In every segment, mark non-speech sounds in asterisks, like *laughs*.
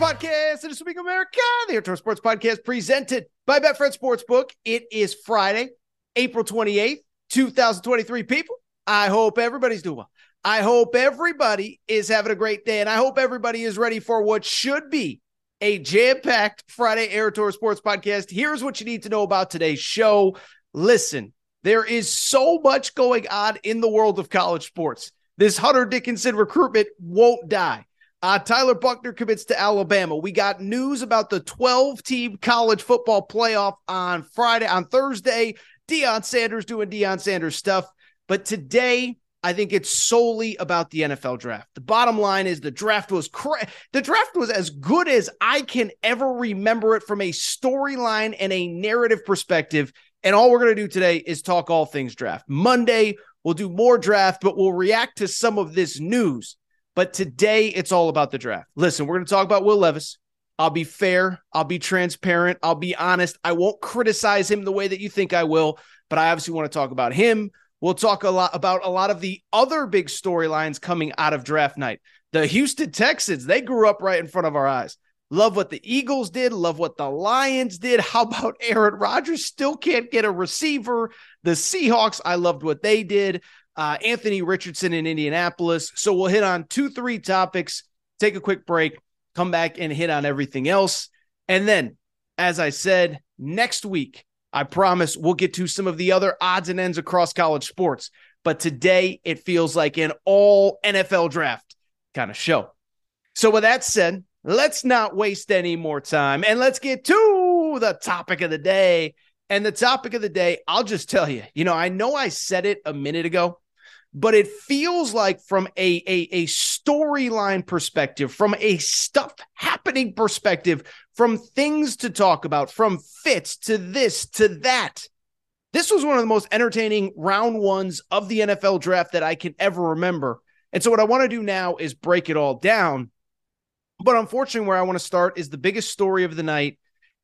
podcast. It is Week America, the Tour Sports Podcast presented by Betfred Sportsbook. It is Friday, April 28th, 2023. People, I hope everybody's doing well. I hope everybody is having a great day, and I hope everybody is ready for what should be a jam-packed Friday Aaron Torres Sports Podcast. Here's what you need to know about today's show. Listen, there is so much going on in the world of college sports. This Hunter Dickinson recruitment won't die. Uh, Tyler Booker commits to Alabama. We got news about the 12 team college football playoff on Friday, on Thursday. Deion Sanders doing Deion Sanders stuff. But today, I think it's solely about the NFL draft. The bottom line is the draft was cra- the draft was as good as I can ever remember it from a storyline and a narrative perspective. And all we're going to do today is talk all things draft. Monday, we'll do more draft, but we'll react to some of this news. But today, it's all about the draft. Listen, we're going to talk about Will Levis. I'll be fair. I'll be transparent. I'll be honest. I won't criticize him the way that you think I will, but I obviously want to talk about him. We'll talk a lot about a lot of the other big storylines coming out of draft night. The Houston Texans, they grew up right in front of our eyes. Love what the Eagles did. Love what the Lions did. How about Aaron Rodgers? Still can't get a receiver. The Seahawks, I loved what they did. Uh, Anthony Richardson in Indianapolis. So we'll hit on two, three topics, take a quick break, come back and hit on everything else. And then, as I said, next week, I promise we'll get to some of the other odds and ends across college sports. But today, it feels like an all NFL draft kind of show. So, with that said, let's not waste any more time and let's get to the topic of the day. And the topic of the day, I'll just tell you, you know, I know I said it a minute ago, but it feels like from a, a, a storyline perspective, from a stuff happening perspective, from things to talk about, from fits to this to that. This was one of the most entertaining round ones of the NFL draft that I can ever remember. And so, what I want to do now is break it all down. But unfortunately, where I want to start is the biggest story of the night.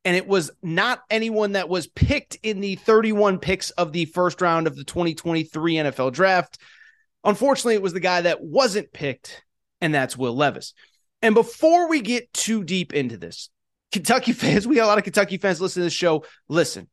And it was not anyone that was picked in the 31 picks of the first round of the 2023 NFL draft. Unfortunately, it was the guy that wasn't picked, and that's Will Levis. And before we get too deep into this, Kentucky *laughs* fans, we got a lot of Kentucky fans listening to this show. Listen,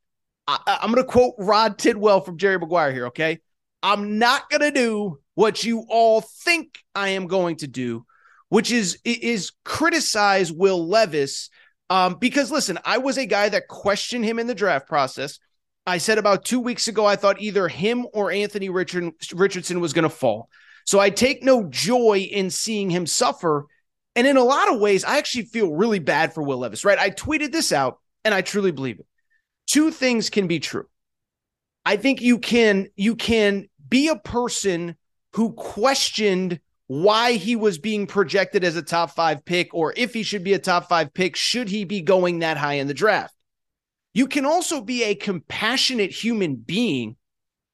I, am going to quote Rod Tidwell from Jerry Maguire here, okay? I'm not going to do what you all think I am going to do, which is is criticize Will Levis um, because listen, I was a guy that questioned him in the draft process. I said about two weeks ago, I thought either him or Anthony Richard, Richardson was going to fall. So I take no joy in seeing him suffer. And in a lot of ways, I actually feel really bad for Will Levis, right? I tweeted this out and I truly believe it. Two things can be true. I think you can you can be a person who questioned why he was being projected as a top five pick, or if he should be a top five pick, should he be going that high in the draft? You can also be a compassionate human being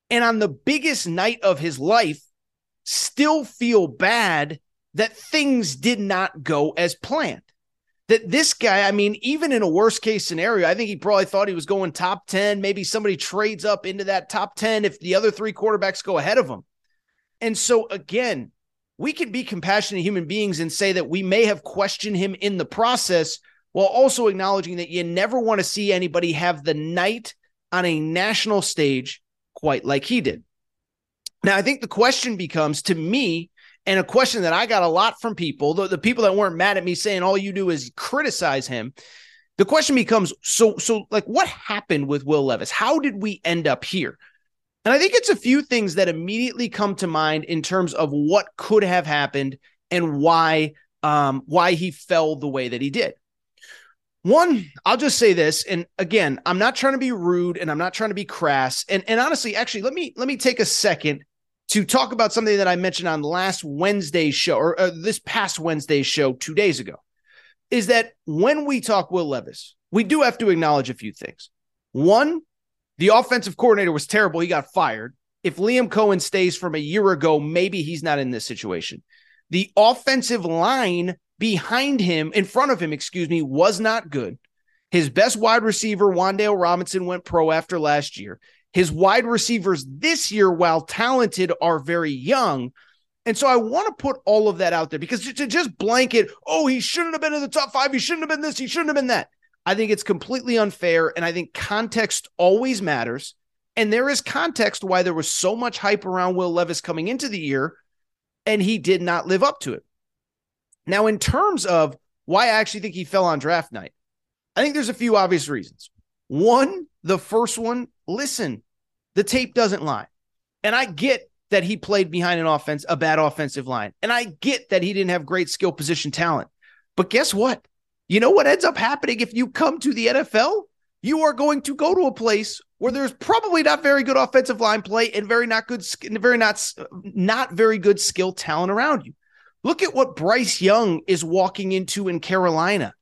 and on the biggest night of his life, still feel bad that things did not go as planned. that this guy, I mean, even in a worst case scenario, I think he probably thought he was going top 10. Maybe somebody trades up into that top 10 if the other three quarterbacks go ahead of him. And so, again, we can be compassionate human beings and say that we may have questioned him in the process while also acknowledging that you never want to see anybody have the night on a national stage quite like he did. Now, I think the question becomes to me, and a question that I got a lot from people, the, the people that weren't mad at me saying all you do is criticize him. The question becomes so, so like what happened with Will Levis? How did we end up here? And I think it's a few things that immediately come to mind in terms of what could have happened and why um, why he fell the way that he did. One, I'll just say this, and again, I'm not trying to be rude and I'm not trying to be crass. And and honestly, actually, let me let me take a second to talk about something that I mentioned on last Wednesday's show or uh, this past Wednesday's show two days ago. Is that when we talk Will Levis, we do have to acknowledge a few things. One, the offensive coordinator was terrible. He got fired. If Liam Coen stays from a year ago, maybe he's not in this situation. The offensive line behind him, in front of him, excuse me, was not good. His best wide receiver, Wan'Dale Robinson, went pro after last year. His wide receivers this year, while talented, are very young. And so I want to put all of that out there because to just blanket, oh, he shouldn't have been in the top five. He shouldn't have been this. He shouldn't have been that. I think it's completely unfair. And I think context always matters. And there is context why there was so much hype around Will Levis coming into the year, and he did not live up to it. Now, in terms of why I actually think he fell on draft night, I think there's a few obvious reasons. One, the first one, listen, the tape doesn't lie. And I get that he played behind an offense, a bad offensive line. And I get that he didn't have great skill position talent. But guess what? You know what ends up happening if you come to the NFL? You are going to go to a place where there's probably not very good offensive line play and very not good, very not not very good skill talent around you. Look at what Bryce Young is walking into in Carolina.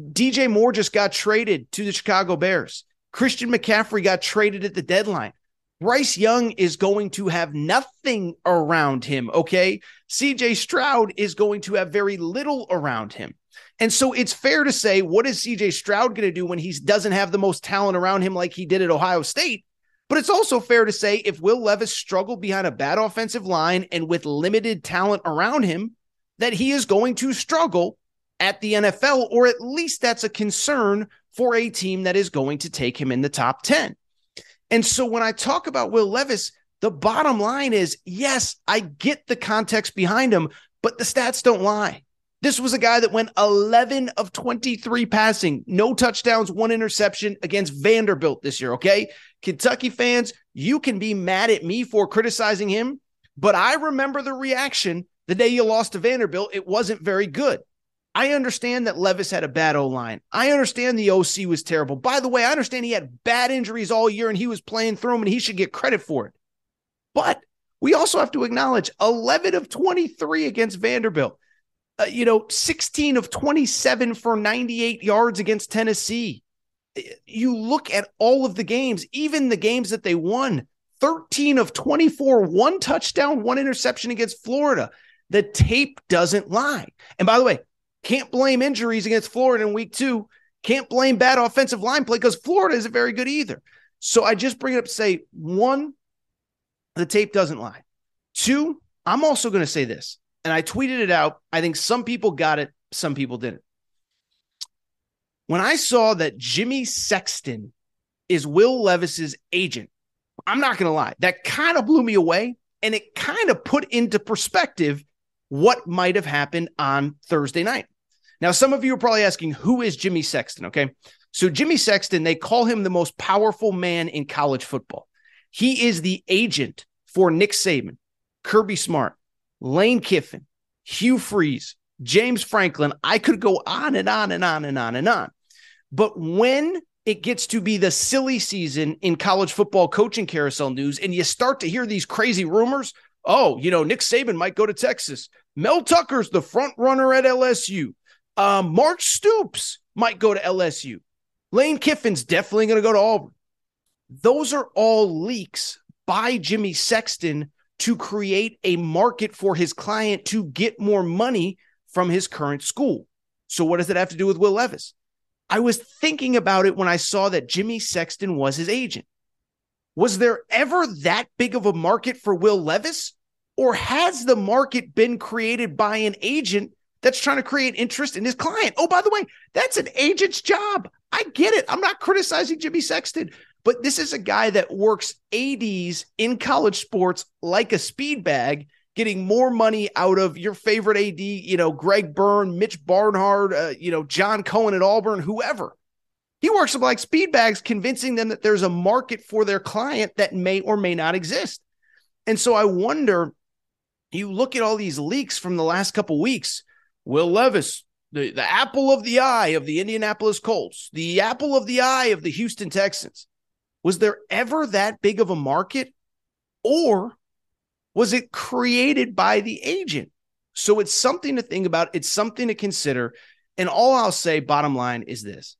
DJ Moore just got traded to the Chicago Bears. Christian McCaffrey got traded at the deadline. Bryce Young is going to have nothing around him. Okay. CJ Stroud is going to have very little around him. And so it's fair to say, what is CJ Stroud going to do when he doesn't have the most talent around him like he did at Ohio State? But it's also fair to say if Will Levis struggled behind a bad offensive line and with limited talent around him, that he is going to struggle at the NFL, or at least that's a concern for a team that is going to take him in the top 10. And so when I talk about Will Levis, the bottom line is yes, I get the context behind him, but the stats don't lie. This was a guy that went 11 of 23 passing, no touchdowns, one interception against Vanderbilt this year. Okay. Kentucky fans, you can be mad at me for criticizing him, but I remember the reaction the day you lost to Vanderbilt. It wasn't very good. I understand that Levis had a bad O line. I understand the OC was terrible. By the way, I understand he had bad injuries all year and he was playing through them and he should get credit for it. But we also have to acknowledge 11 of 23 against Vanderbilt uh, you know, 16 of 27 for 98 yards against Tennessee. You look at all of the games, even the games that they won 13 of 24, one touchdown, one interception against Florida. The tape doesn't lie. And by the way, can't blame injuries against Florida in week two. Can't blame bad offensive line play because Florida isn't very good either. So I just bring it up to say one, the tape doesn't lie. Two, I'm also going to say this and I tweeted it out. I think some people got it, some people didn't. When I saw that Jimmy Sexton is Will Levis's agent, I'm not going to lie, that kind of blew me away. And it kind of put into perspective what might have happened on Thursday night. Now, some of you are probably asking, who is Jimmy Sexton? Okay. So, Jimmy Sexton, they call him the most powerful man in college football. He is the agent for Nick Saban, Kirby Smart, Lane Kiffin, Hugh Freeze, James Franklin. I could go on and on and on and on and on. But when it gets to be the silly season in college football coaching carousel news, and you start to hear these crazy rumors, oh, you know, Nick Saban might go to Texas. Mel Tucker's the front runner at LSU. Um, Mark Stoops might go to LSU. Lane Kiffin's definitely going to go to Auburn. Those are all leaks by Jimmy Sexton to create a market for his client to get more money from his current school. So, what does that have to do with Will Levis? I was thinking about it when I saw that Jimmy Sexton was his agent. Was there ever that big of a market for Will Levis? Or has the market been created by an agent that's trying to create interest in his client? Oh, by the way, that's an agent's job. I get it. I'm not criticizing Jimmy Sexton, but this is a guy that works ADs in college sports like a speed bag, getting more money out of your favorite AD, you know, Greg Byrne, Mitch Barnhart, uh, you know, John Cohen at Auburn, whoever. He works them like speed bags, convincing them that there's a market for their client that may or may not exist. And so I wonder you look at all these leaks from the last couple weeks. Will Levis, the, the apple of the eye of the Indianapolis Colts, the apple of the eye of the Houston Texans. Was there ever that big of a market? Or was it created by the agent? So it's something to think about. It's something to consider. And all I'll say, bottom line, is this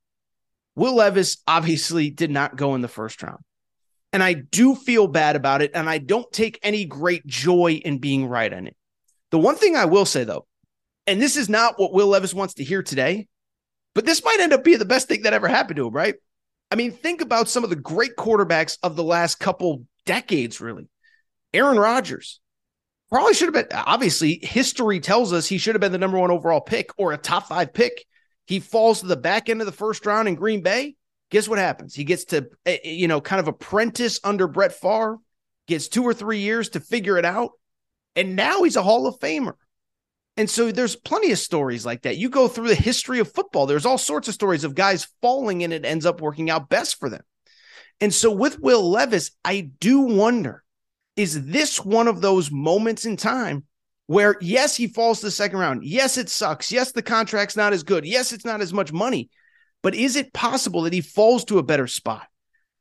Will Levis obviously did not go in the first round. And I do feel bad about it. And I don't take any great joy in being right on it. The one thing I will say, though, and this is not what Will Levis wants to hear today, but this might end up being the best thing that ever happened to him, right? I mean, think about some of the great quarterbacks of the last couple decades, really. Aaron Rodgers probably should have been, obviously, history tells us he should have been the number one overall pick or a top five pick. He falls to the back end of the first round in Green Bay guess what happens? He gets to, eh, eh, you know, kind of apprentice under Brett Favre, gets two or three years to figure it out. And now he's a Hall of Famer. And so there's plenty of stories like that. You go through the history of football, there's all sorts of stories of guys falling and it ends up working out best for them. And so with Will Levis, I do wonder is this one of those moments in time where, yes, he falls to the second round? Yes, it sucks. Yes, the contract's not as good. Yes, it's not as much money. But is it possible that he falls to a better spot?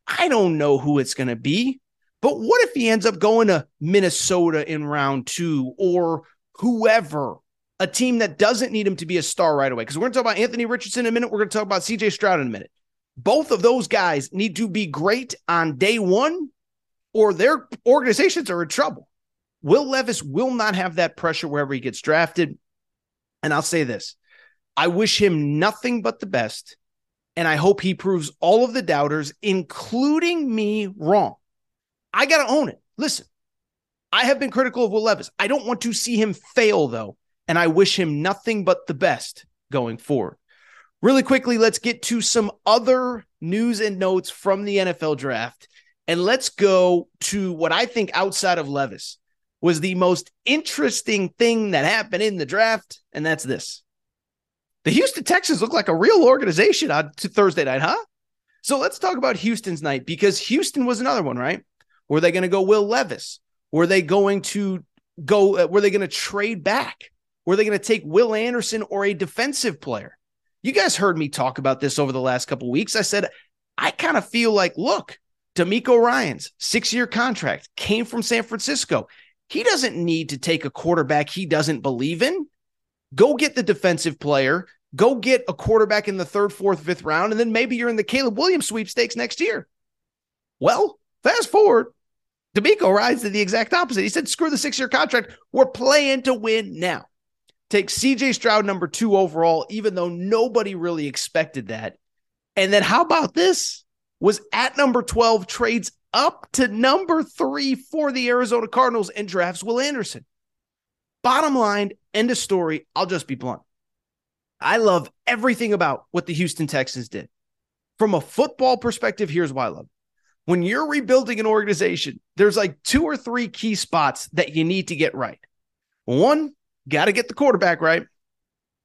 I don't know who it's going to be. But what if he ends up going to Minnesota in round two or whoever, a team that doesn't need him to be a star right away? Because we're going to talk about Anthony Richardson in a minute. We're going to talk about CJ Stroud in a minute. Both of those guys need to be great on day one, or their organizations are in trouble. Will Levis will not have that pressure wherever he gets drafted. And I'll say this I wish him nothing but the best and I hope he proves all of the doubters, including me, wrong. I got to own it. Listen, I have been critical of Will Levis. I don't want to see him fail, though, and I wish him nothing but the best going forward. Really quickly, let's get to some other news and notes from the NFL draft. And let's go to what I think outside of Levis was the most interesting thing that happened in the draft. And that's this the Houston Texans look like a real organization on Thursday night, huh? So let's talk about Houston's night because Houston was another one, right? Were they going to go Will Levis? Were they going to go? Uh, were they going to trade back? Were they going to take Will Anderson or a defensive player? You guys heard me talk about this over the last couple weeks. I said I kind of feel like, look, DeMeco Ryans six-year contract came from San Francisco. He doesn't need to take a quarterback he doesn't believe in. Go get the defensive player Go get a quarterback in the third, fourth, fifth round, and then maybe you're in the Caleb Williams sweepstakes next year. Well, fast forward, DeMeco rides to the exact opposite. He said, screw the six year contract. We're playing to win now. Take CJ Stroud number two overall, even though nobody really expected that. And then how about this? Was at number 12, trades up to number three for the Arizona Cardinals and drafts Will Anderson. Bottom line, end of story. I'll just be blunt. I love everything about what the Houston Texans did. From a football perspective, here's why I love. It. When you're rebuilding an organization, there's like two or three key spots that you need to get right. One, got to get the quarterback right.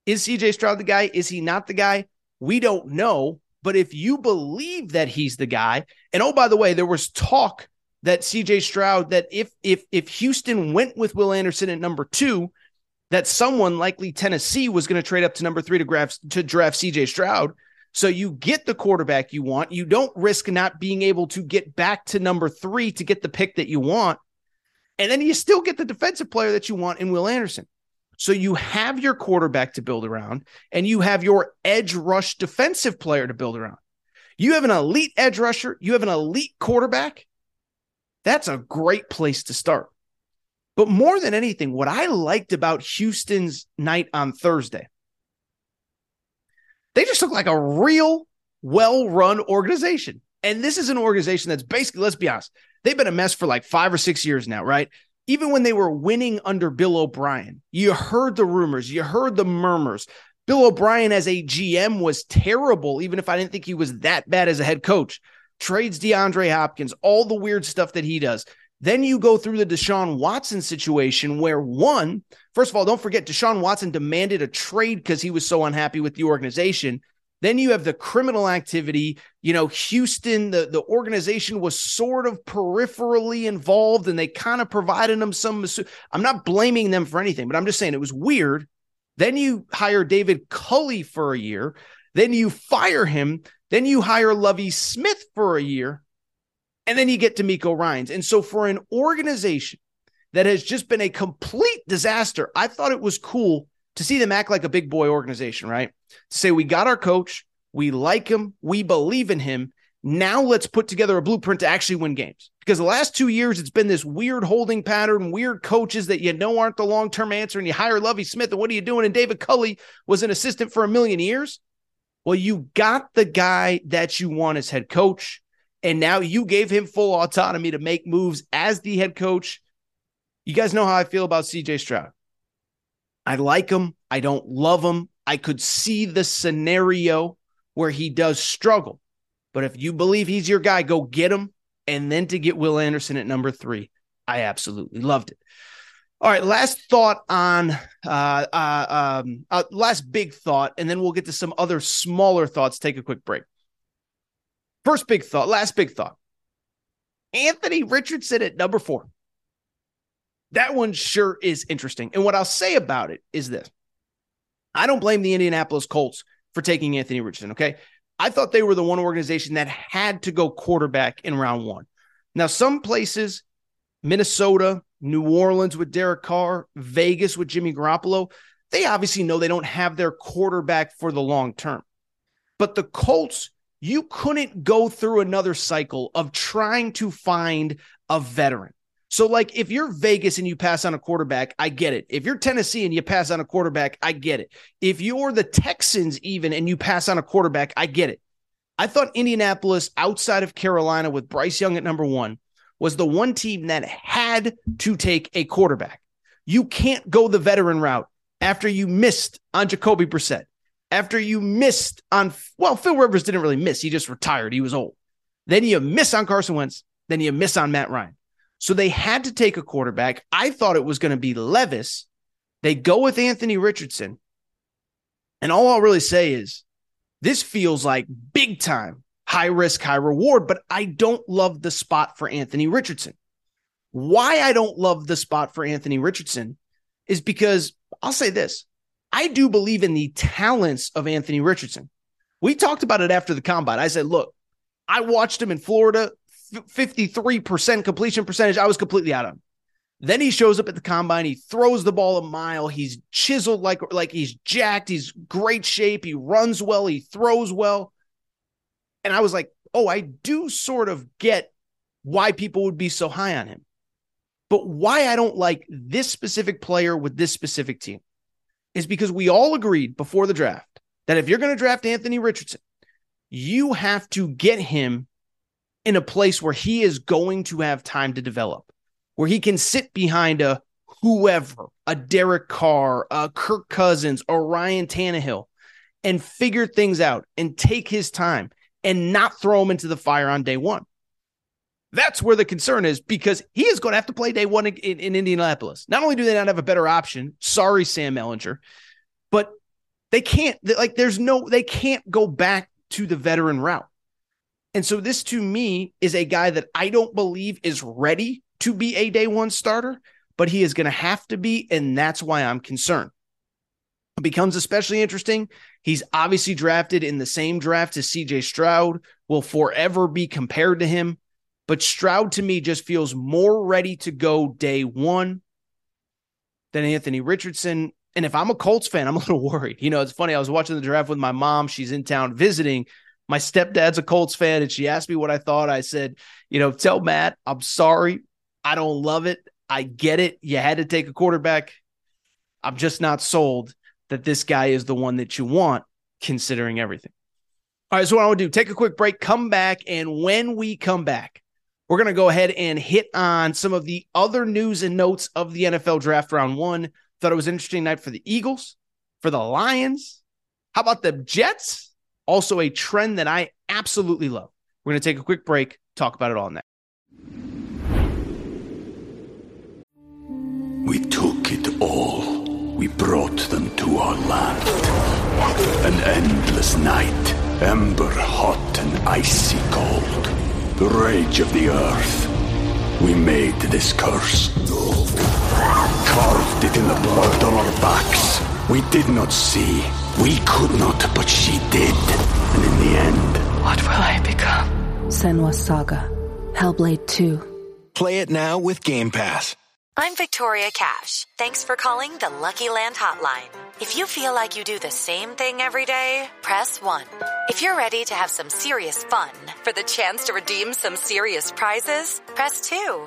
Is CJ Stroud the guy? Is he not the guy? We don't know. But if you believe that he's the guy, and oh, by the way, there was talk that CJ Stroud that if if if Houston went with Will Anderson at number two, that someone likely Tennessee was going to trade up to number three to draft to draft CJ Stroud. So you get the quarterback you want. You don't risk not being able to get back to number three to get the pick that you want. And then you still get the defensive player that you want in Will Anderson. So you have your quarterback to build around and you have your edge rush defensive player to build around. You have an elite edge rusher, you have an elite quarterback. That's a great place to start. But more than anything, what I liked about Houston's night on Thursday they just look like a real well run organization. And this is an organization that's basically, let's be honest, they've been a mess for like five or six years now, right? Even when they were winning under Bill O'Brien, you heard the rumors, you heard the murmurs. Bill O'Brien as a GM was terrible, even if I didn't think he was that bad as a head coach. Trades DeAndre Hopkins, all the weird stuff that he does. Then you go through the Deshaun Watson situation where one, first of all, don't forget Deshaun Watson demanded a trade because he was so unhappy with the organization. Then you have the criminal activity. You know, Houston, the, the organization was sort of peripherally involved and they kind of provided them some. I'm not blaming them for anything, but I'm just saying it was weird. Then you hire David Culley for a year. Then you fire him. Then you hire Lovie Smith for a year. And then you get DeMeco Ryans. And so for an organization that has just been a complete disaster, I thought it was cool to see them act like a big boy organization, right? To say we got our coach, we like him, we believe in him. Now let's put together a blueprint to actually win games. Because the last two years, it's been this weird holding pattern, weird coaches that you know aren't the long term answer. And you hire Lovie Smith, and what are you doing? And David Culley was an assistant for a million years. Well, you got the guy that you want as head coach. And now you gave him full autonomy to make moves as the head coach. You guys know how I feel about CJ Stroud. I like him. I don't love him. I could see the scenario where he does struggle. But if you believe he's your guy, go get him. And then to get Will Anderson at number three, I absolutely loved it. All right, last thought on uh, uh, um, uh, last big thought, and then we'll get to some other smaller thoughts. Take a quick break. First big thought, last big thought. Anthony Richardson at number four. That one sure is interesting. And what I'll say about it is this I don't blame the Indianapolis Colts for taking Anthony Richardson. Okay. I thought they were the one organization that had to go quarterback in round one. Now, some places, Minnesota, New Orleans with Derek Carr, Vegas with Jimmy Garoppolo, they obviously know they don't have their quarterback for the long term. But the Colts, you couldn't go through another cycle of trying to find a veteran. So, like, if you're Vegas and you pass on a quarterback, I get it. If you're Tennessee and you pass on a quarterback, I get it. If you're the Texans, even and you pass on a quarterback, I get it. I thought Indianapolis, outside of Carolina, with Bryce Young at number one, was the one team that had to take a quarterback. You can't go the veteran route after you missed on Jacoby Brissett, after you missed on, well, Phil Rivers didn't really miss. He just retired. He was old. Then you miss on Carson Wentz. Then you miss on Matt Ryan. So they had to take a quarterback. I thought it was going to be Levis. They go with Anthony Richardson. And all I'll really say is this feels like big time, high risk, high reward, but I don't love the spot for Anthony Richardson. Why I don't love the spot for Anthony Richardson is because I'll say this I do believe in the talents of Anthony Richardson. We talked about it after the combine. I said, look, I watched him in Florida 53% completion percentage. I was completely out of him. Then he shows up at the combine. He throws the ball a mile. He's chiseled like like he's jacked. He's great shape. He runs well. He throws well. And I was like, oh, I do sort of get why people would be so high on him. But why I don't like this specific player with this specific team is because we all agreed before the draft that if you're going to draft Anthony Richardson, you have to get him in a place where he is going to have time to develop, where he can sit behind a whoever, a Derek Carr, a Kirk Cousins, or Ryan Tannehill, and figure things out and take his time and not throw him into the fire on day one. That's where the concern is because he is going to have to play day one in, in, in Indianapolis. Not only do they not have a better option, sorry, Sam Ehlinger, but they can't, like, there's no, they can't go back to the veteran route. And so this to me is a guy that I don't believe is ready to be a day one starter, but he is going to have to be. And that's why I'm concerned. It becomes especially interesting. He's obviously drafted in the same draft as CJ Stroud, will forever be compared to him. But Stroud to me just feels more ready to go day one than Anthony Richardson. And if I'm a Colts fan, I'm a little *laughs* worried. You know, it's funny. I was watching the draft with my mom. She's in town visiting. My stepdad's a Colts fan, and she asked me what I thought. I said, you know, tell Matt, I'm sorry. I don't love it. I get it. You had to take a quarterback. I'm just not sold that this guy is the one that you want. considering everything. All right, so what I want to do, take a quick break, come back, and when we come back, we're going to go ahead and hit on some of the other news and notes of the NFL draft round one. Thought it was an interesting night for the Eagles, for the Lions. How about the Jets? Also, a trend that I absolutely love. We're going to take a quick break, talk about it all next. We took it all. We brought them to our land. An endless night, ember hot and icy cold. The rage of the earth. We made this curse. Carved it in the blood on our backs. We did not see. We could not, but she did. And in the end, What will I become? Senua Saga. Hellblade 2. Play it now with Game Pass. I'm Victoria Cash. Thanks for calling the Lucky Land Hotline. If you feel like you do the same thing every day, press 1. If you're ready to have some serious fun for the chance to redeem some serious prizes, press 2.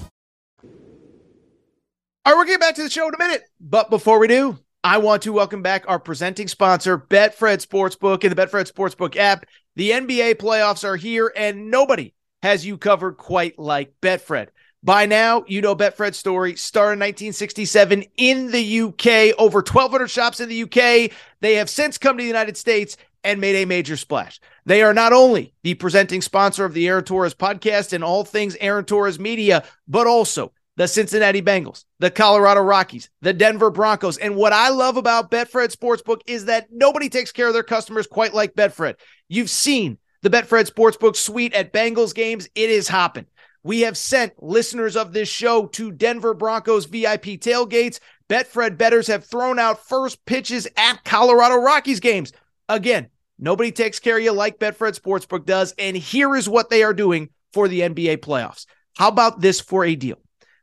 All right, we're getting back to the show in a minute. But before we do, I want to welcome back our presenting sponsor, Betfred Sportsbook and the Betfred Sportsbook app. The NBA playoffs are here, and nobody has you covered quite like Betfred. By now, you know Betfred's story. Started in 1967 in the UK, over 1,200 shops in the UK. They have since come to the United States and made a major splash. They are not only the presenting sponsor of the Aaron Torres podcast and all things Aaron Torres media, but also the Cincinnati Bengals, the Colorado Rockies, the Denver Broncos. And what I love about Betfred Sportsbook is that nobody takes care of their customers quite like Betfred. You've seen the Betfred Sportsbook suite at Bengals games, it is hopping. We have sent listeners of this show to Denver Broncos VIP tailgates. Betfred betters have thrown out first pitches at Colorado Rockies games. Again, nobody takes care of you like Betfred Sportsbook does. And here is what they are doing for the NBA playoffs. How about this for a deal?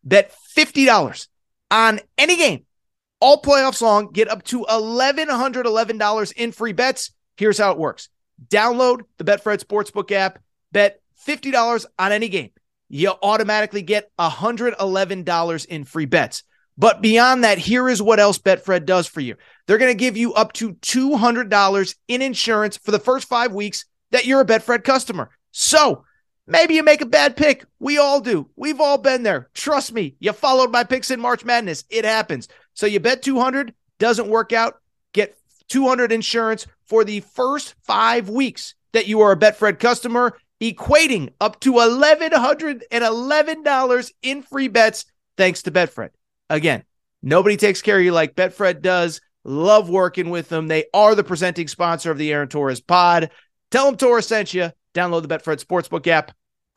Bet $50 on any game all playoffs long. Get up to $1,111 in free bets. Here's how it works download the Betfred Sportsbook app, bet $50 on any game. You automatically get $111 in free bets. But beyond that, here is what else Betfred does for you. They're going to give you up to $200 in insurance for the first five weeks that you're a Betfred customer. So maybe you make a bad pick. We all do. We've all been there. Trust me. You followed my picks in March Madness. It happens. So you bet 200, doesn't work out. Get 200 insurance for the first five weeks that you are a Betfred customer, equating up to $1,111 in free bets thanks to Betfred. Again, nobody takes care of you like Betfred does. Love working with them. They are the presenting sponsor of the Aaron Torres pod. Tell them Torres sent you. Download the Betfred Sportsbook app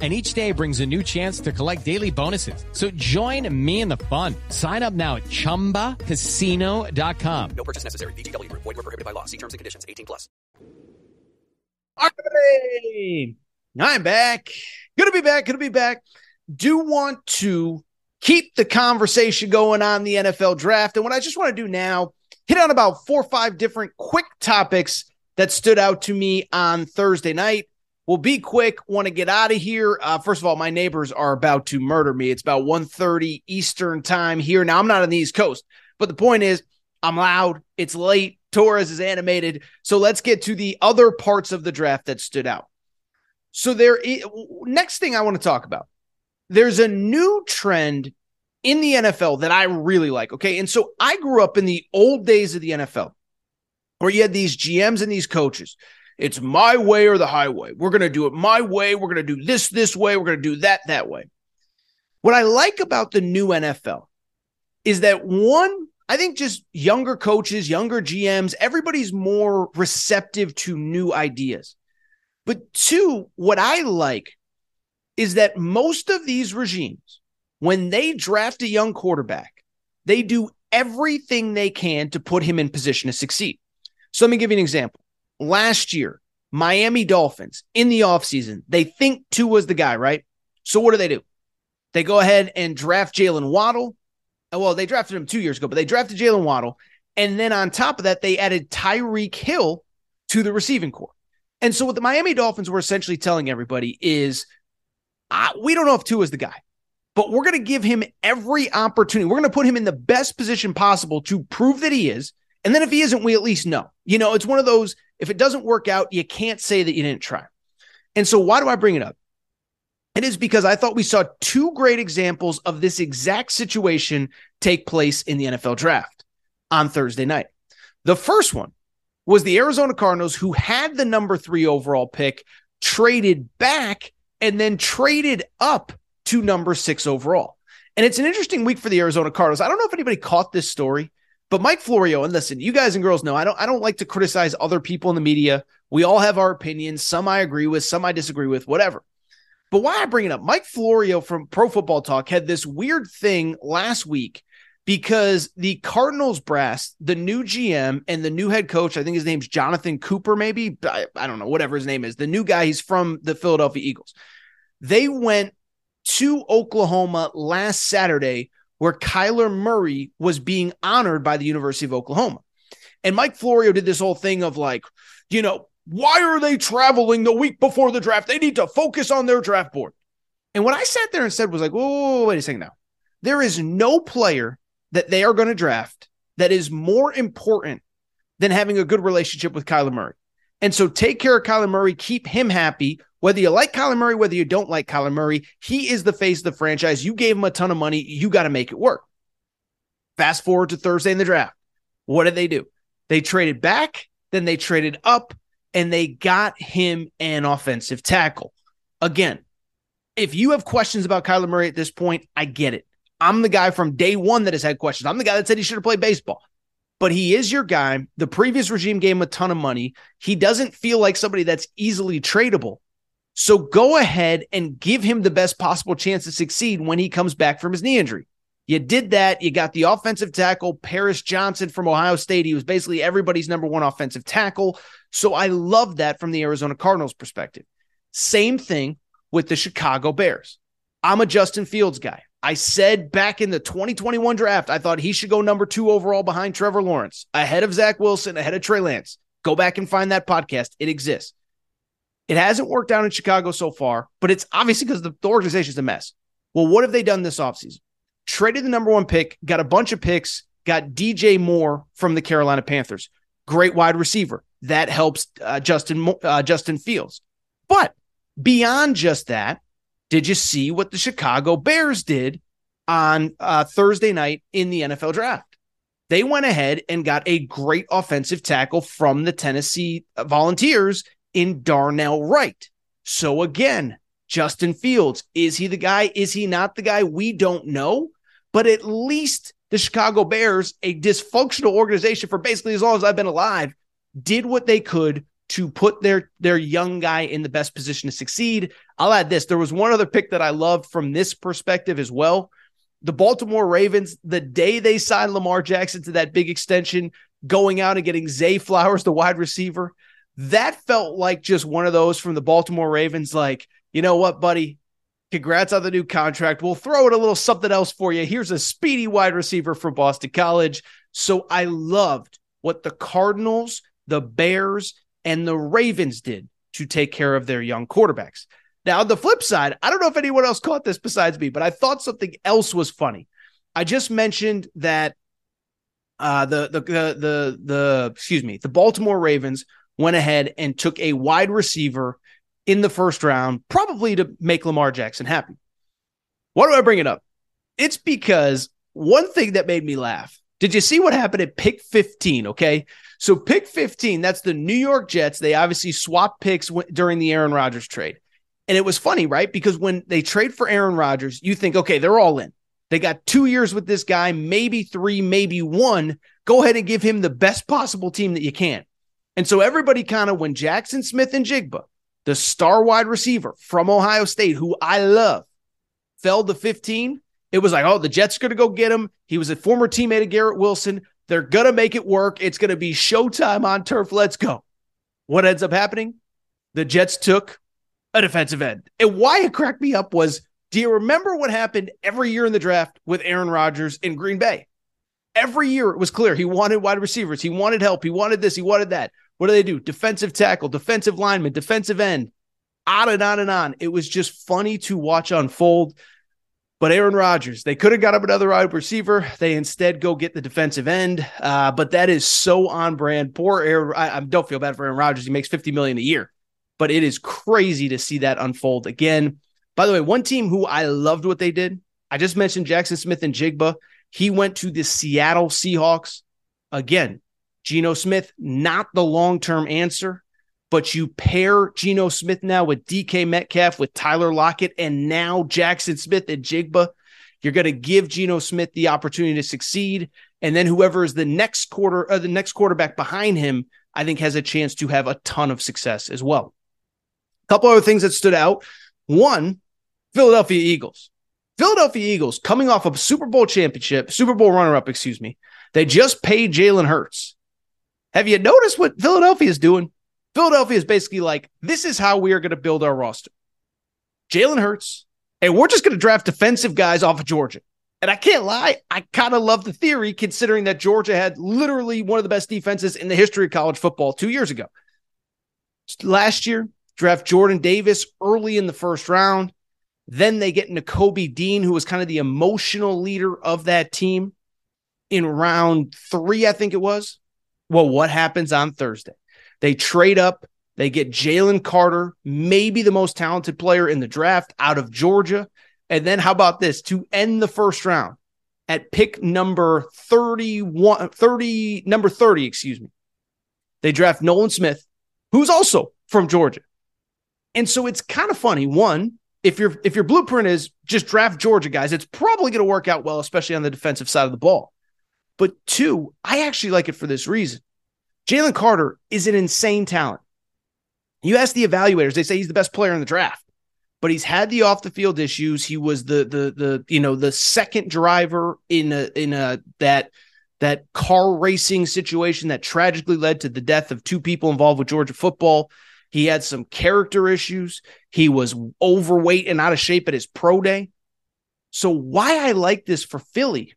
and each day brings a new chance to collect daily bonuses. So join me in the fun. Sign up now at ChumbaCasino.com. No purchase necessary. VGW Group. Void were prohibited by law. See terms and conditions. 18 plus. All right. I'm back. Gonna be back. Gonna be back. Do want to keep the conversation going on the NFL draft. And what I just want to do now, hit on about four or five different quick topics that stood out to me on Thursday night. We'll be quick. Want to get out of here. Uh, first of all, my neighbors are about to murder me. It's about 1.30 Eastern time here. Now, I'm not on the East Coast, but the point is, I'm loud. It's late. Torres is animated. So let's get to the other parts of the draft that stood out. So there, next thing I want to talk about, there's a new trend in the NFL that I really like. Okay. And so I grew up in the old days of the NFL where you had these GMs and these coaches. It's my way or the highway. We're going to do it my way. We're going to do this this way. We're going to do that that way. What I like about the new NFL is that one, I think just younger coaches, younger GMs, everybody's more receptive to new ideas. But two, what I like is that most of these regimes, when they draft a young quarterback, they do everything they can to put him in position to succeed. So let me give you an example. Last year, Miami Dolphins in the offseason, they think Tua was the guy, right? So what do they do? They go ahead and draft Jalen Waddle. Uh, well, they drafted him two years ago, but they drafted Jalen Waddle. And then on top of that, they added Tyreek Hill to the receiving corps. And so what the Miami Dolphins were essentially telling everybody is we don't know if Tua is the guy, but we're going to give him every opportunity. We're going to put him in the best position possible to prove that he is. And then if he isn't, we at least know. You know, it's one of those, if it doesn't work out, you can't say that you didn't try. And so why do I bring it up? It is because I thought we saw two great examples of this exact situation take place in the NFL draft on Thursday night. The first one was the Arizona Cardinals, who had the number three overall pick, traded back and then traded up to number six overall. And it's an interesting week for the Arizona Cardinals. I don't know if anybody caught this story, but Mike Florio, and listen, you guys and girls know I don't I don't like to criticize other people in the media. We all have our opinions. Some I agree with, some I disagree with, whatever. But why I bring it up, Mike Florio from Pro Football Talk had this weird thing last week because the Cardinals brass, the new GM and the new head coach, I think his name's Jonathan Cooper, maybe I, I, don't know, whatever his name is, the new guy, he's from the Philadelphia Eagles. They went to Oklahoma last Saturday where Kyler Murray was being honored by the University of Oklahoma. And Mike Florio did this whole thing of like, you know, why are they traveling the week before the draft? They need to focus on their draft board. And what I sat there and said was like, whoa, wait a second now. There is no player that they are going to draft that is more important than having a good relationship with Kyler Murray. And so take care of Kyler Murray, keep him happy. Whether you like Kyler Murray, whether you don't like Kyler Murray, he is the face of the franchise. You gave him a ton of money. You got to make it work. Fast forward to Thursday in the draft. What did they do? They traded back, then they traded up, and they got him an offensive tackle. Again, if you have questions about Kyler Murray at this point, I get it. I'm the guy from day one that has had questions. I'm the guy that said he should have played baseball. But he is your guy. The previous regime gave him a ton of money. He doesn't feel like somebody that's easily tradable. So go ahead and give him the best possible chance to succeed when he comes back from his knee injury. You did that. You got the offensive tackle, Paris Johnson from Ohio State. He was basically everybody's number one offensive tackle. So I love that from the Arizona Cardinals perspective. Same thing with the Chicago Bears. I'm a Justin Fields guy. I said back in the 2021 draft, I thought he should go number two overall behind Trevor Lawrence, ahead of Zach Wilson, ahead of Trey Lance. Go back and find that podcast. It exists. It hasn't worked out in Chicago so far, but it's obviously because the, the organization is a mess. Well, what have they done this offseason? Traded the number one pick, got a bunch of picks, got DJ Moore from the Carolina Panthers. Great wide receiver. That helps uh, Justin uh, Justin Fields. But beyond just that, did you see what the Chicago Bears did on uh, Thursday night in the NFL draft? They went ahead and got a great offensive tackle from the Tennessee Volunteers in Darnell Wright. So again, Justin Fields, is he the guy? Is he not the guy? We don't know. But at least the Chicago Bears, a dysfunctional organization for basically as long as I've been alive, did what they could to put their their young guy in the best position to succeed. I'll add this. There was one other pick that I loved from this perspective as well. The Baltimore Ravens, the day they signed Lamar Jackson to that big extension, going out and getting Zay Flowers, the wide receiver, That felt like just one of those from the Baltimore Ravens, like, you know what, buddy? Congrats on the new contract. We'll throw in a little something else for you. Here's a speedy wide receiver from Boston College. So I loved what the Cardinals, the Bears, and the Ravens did to take care of their young quarterbacks. Now, on the flip side, I don't know if anyone else caught this besides me, but I thought something else was funny. I just mentioned that uh, the, the the the the excuse me, the Baltimore Ravens went ahead and took a wide receiver in the first round, probably to make Lamar Jackson happy. Why do I bring it up? It's because one thing that made me laugh. Did you see what happened at pick 15? Okay. So, pick 15, that's the New York Jets. They obviously swapped picks during the Aaron Rodgers trade. And it was funny, right? Because when they trade for Aaron Rodgers, you think, okay, they're all in. They got two years with this guy, maybe three, maybe one. Go ahead and give him the best possible team that you can. And so everybody kind of, when Jackson Smith-Njigba, the star wide receiver from Ohio State, who I love, fell to 15, it was like, oh, the Jets are going to go get him. He was a former teammate of Garrett Wilson. They're going to make it work. It's going to be showtime on turf. Let's go. What ends up happening? The Jets took a defensive end. And why it cracked me up was do you remember what happened every year in the draft with Aaron Rodgers in Green Bay? Every year it was clear he wanted wide receivers, he wanted help, he wanted this, he wanted that. What do they do? Defensive tackle, defensive lineman, defensive end, on and on and on. It was just funny to watch unfold. But Aaron Rodgers, they could have got up another wide receiver. They instead go get the defensive end. Uh, but that is so on brand. Poor Aaron. I, I don't feel bad for Aaron Rodgers. He makes 50 million a year. But it is crazy to see that unfold again. By the way, one team who I loved what they did, I just mentioned Jackson Smith-Njigba. He went to the Seattle Seahawks. Again, Geno Smith, not the long term answer, but you pair Geno Smith now with DK Metcalf, with Tyler Lockett, and now Jackson Smith-Njigba. You're going to give Geno Smith the opportunity to succeed. And then whoever is the next quarter, uh, the next quarterback behind him, I think has a chance to have a ton of success as well. A couple other things that stood out. One, Philadelphia Eagles. Philadelphia Eagles coming off a Super Bowl championship, Super Bowl runner up, excuse me. They just paid Jalen Hurts. Have you noticed what Philadelphia is doing? Philadelphia is basically like, this is how we are going to build our roster. Jalen Hurts, and we're just going to draft defensive guys off of Georgia. And I can't lie, I kind of love the theory considering that Georgia had literally one of the best defenses in the history of college football two years ago. Last year, draft Jordan Davis early in the first round. Then they get Nakobe Dean, who was kind of the emotional leader of that team in round three, I think it was. Well, what happens on Thursday? They trade up, they get Jalen Carter, maybe the most talented player in the draft out of Georgia. And then how about this to end the first round at pick number 31, 30, number 30, excuse me. They draft Nolan Smith, who's also from Georgia. And so it's kind of funny. One, if your if your blueprint is just draft Georgia guys, it's probably going to work out well, especially on the defensive side of the ball. But two, I actually like it for this reason. Jalen Carter is an insane talent. You ask the evaluators, they say he's the best player in the draft, but he's had the off the field issues. He was the the the you know the second driver in a in a that that car racing situation that tragically led to the death of two people involved with Georgia football. He had some character issues. He was overweight and out of shape at his pro day. So, why I like this for Philly,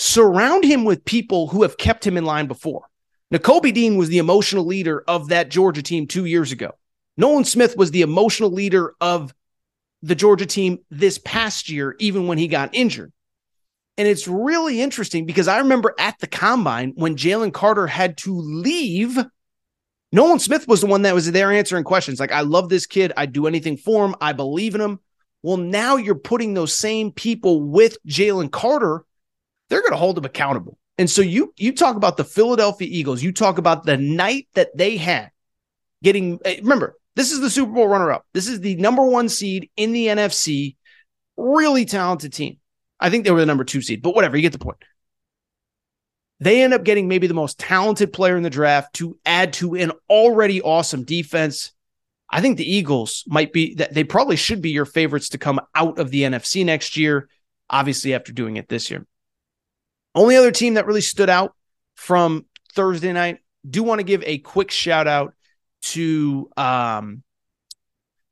surround him with people who have kept him in line before. Nakobe Dean was the emotional leader of that Georgia team two years ago. Nolan Smith was the emotional leader of the Georgia team this past year, even when he got injured. And it's really interesting because I remember at the combine when Jalen Carter had to leave Nolan Smith was the one that was there answering questions. Like, I love this kid. I'd do anything for him. I believe in him. Well, now you're putting those same people with Jalen Carter. They're going to hold him accountable. And so you you talk about the Philadelphia Eagles. You talk about the night that they had getting. Eh, remember, this is the Super Bowl runner-up. This is the number one seed in the NFC. Really talented team. I think they were the number two seed, but whatever. You get the point. They end up getting maybe the most talented player in the draft to add to an already awesome defense. I think the Eagles might be that they probably should be your favorites to come out of the NFC next year, obviously, after doing it this year. Only other team that really stood out from Thursday night, do want to give a quick shout out to um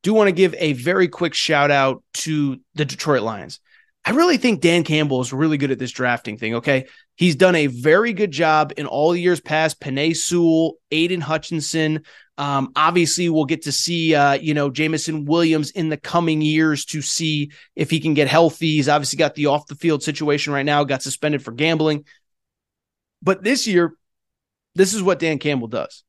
do want to give a very quick shout out to the Detroit Lions. I really think Dan Campbell is really good at this drafting thing. Okay. He's done a very good job in all the years past. Penei Sewell, Aidan Hutchinson. Um, obviously, we'll get to see, uh, you know, Jameson Williams in the coming years to see if he can get healthy. He's obviously got the off the field situation right now, got suspended for gambling. But this year, this is what Dan Campbell does.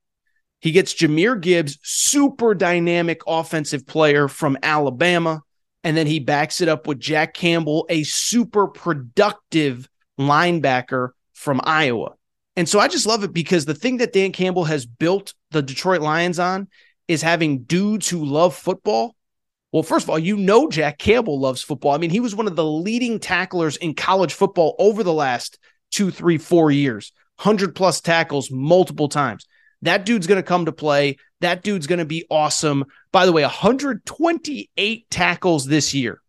He gets Jahmyr Gibbs, super dynamic offensive player from Alabama. And then he backs it up with Jack Campbell, a super productive linebacker from Iowa. And so I just love it because the thing that Dan Campbell has built the Detroit Lions on is having dudes who love football. Well, first of all, you know Jack Campbell loves football. I mean, he was one of the leading tacklers in college football over the last two, three, four years, 100 plus tackles multiple times. That dude's going to come to play. That dude's going to be awesome. By the way, 128 tackles this year.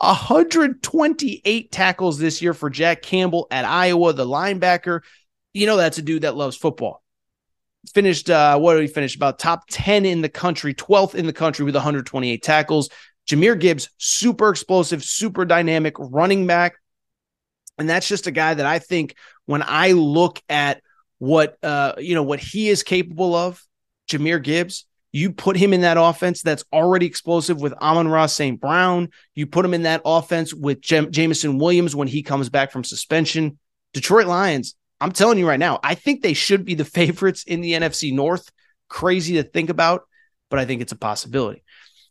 128 tackles this year for Jack Campbell at Iowa, the linebacker. You know, that's a dude that loves football. Finished, uh, what did he finish? About top 10 in the country, 12th in the country with 128 tackles. Jahmyr Gibbs, super explosive, super dynamic running back. And that's just a guy that I think when I look at what uh you know what he is capable of, Jahmyr Gibbs, you put him in that offense that's already explosive with Amon-Ra St. Brown. You put him in that offense with Jameson Williams when he comes back from suspension. Detroit Lions, I'm telling you right now, I think they should be the *laughs* favorites in the NFC North. Crazy to think about, but I think it's a possibility.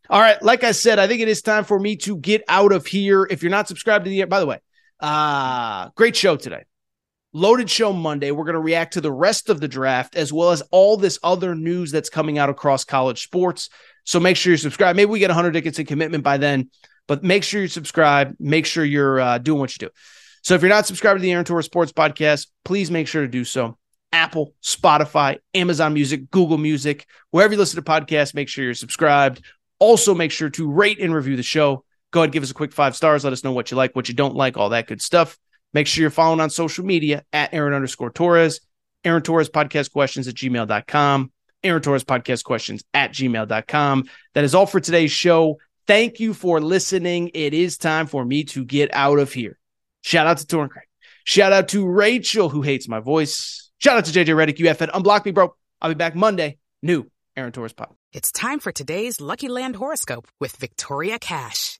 All right, like I said, I think it is time for me to get out of here. If you're not subscribed to the, by the way, uh, great show today. Loaded show Monday. We're going to react to the rest of the draft as well as all this other news that's coming out across college sports. So make sure you subscribe. Maybe we get 100 tickets in commitment by then, but make sure you subscribe. Make sure you're uh, doing what you do. So if you're not subscribed to the Aaron Torres Sports Podcast, please make sure to do so. Apple, Spotify, Amazon Music, Google Music, wherever you listen to podcasts, make sure you're subscribed. Also, make sure to rate and review the show. Go ahead, give us a quick five stars. Let us know what you like, what you don't like, all that good stuff. Make sure you're following on social media at Aaron underscore Torres, Aaron Torres podcast questions at gmail.com, Aaron Torres podcast questions at gmail.com. That is all for today's show. Thank you for listening. It is time for me to get out of here. Shout out to Torn Craig. Shout out to Rachel, who hates my voice. Shout out to JJ Reddick, UF at Unblock Me, bro. I'll be back Monday. New Aaron Torres Pod. It's time for today's Lucky Land horoscope with Victoria Cash.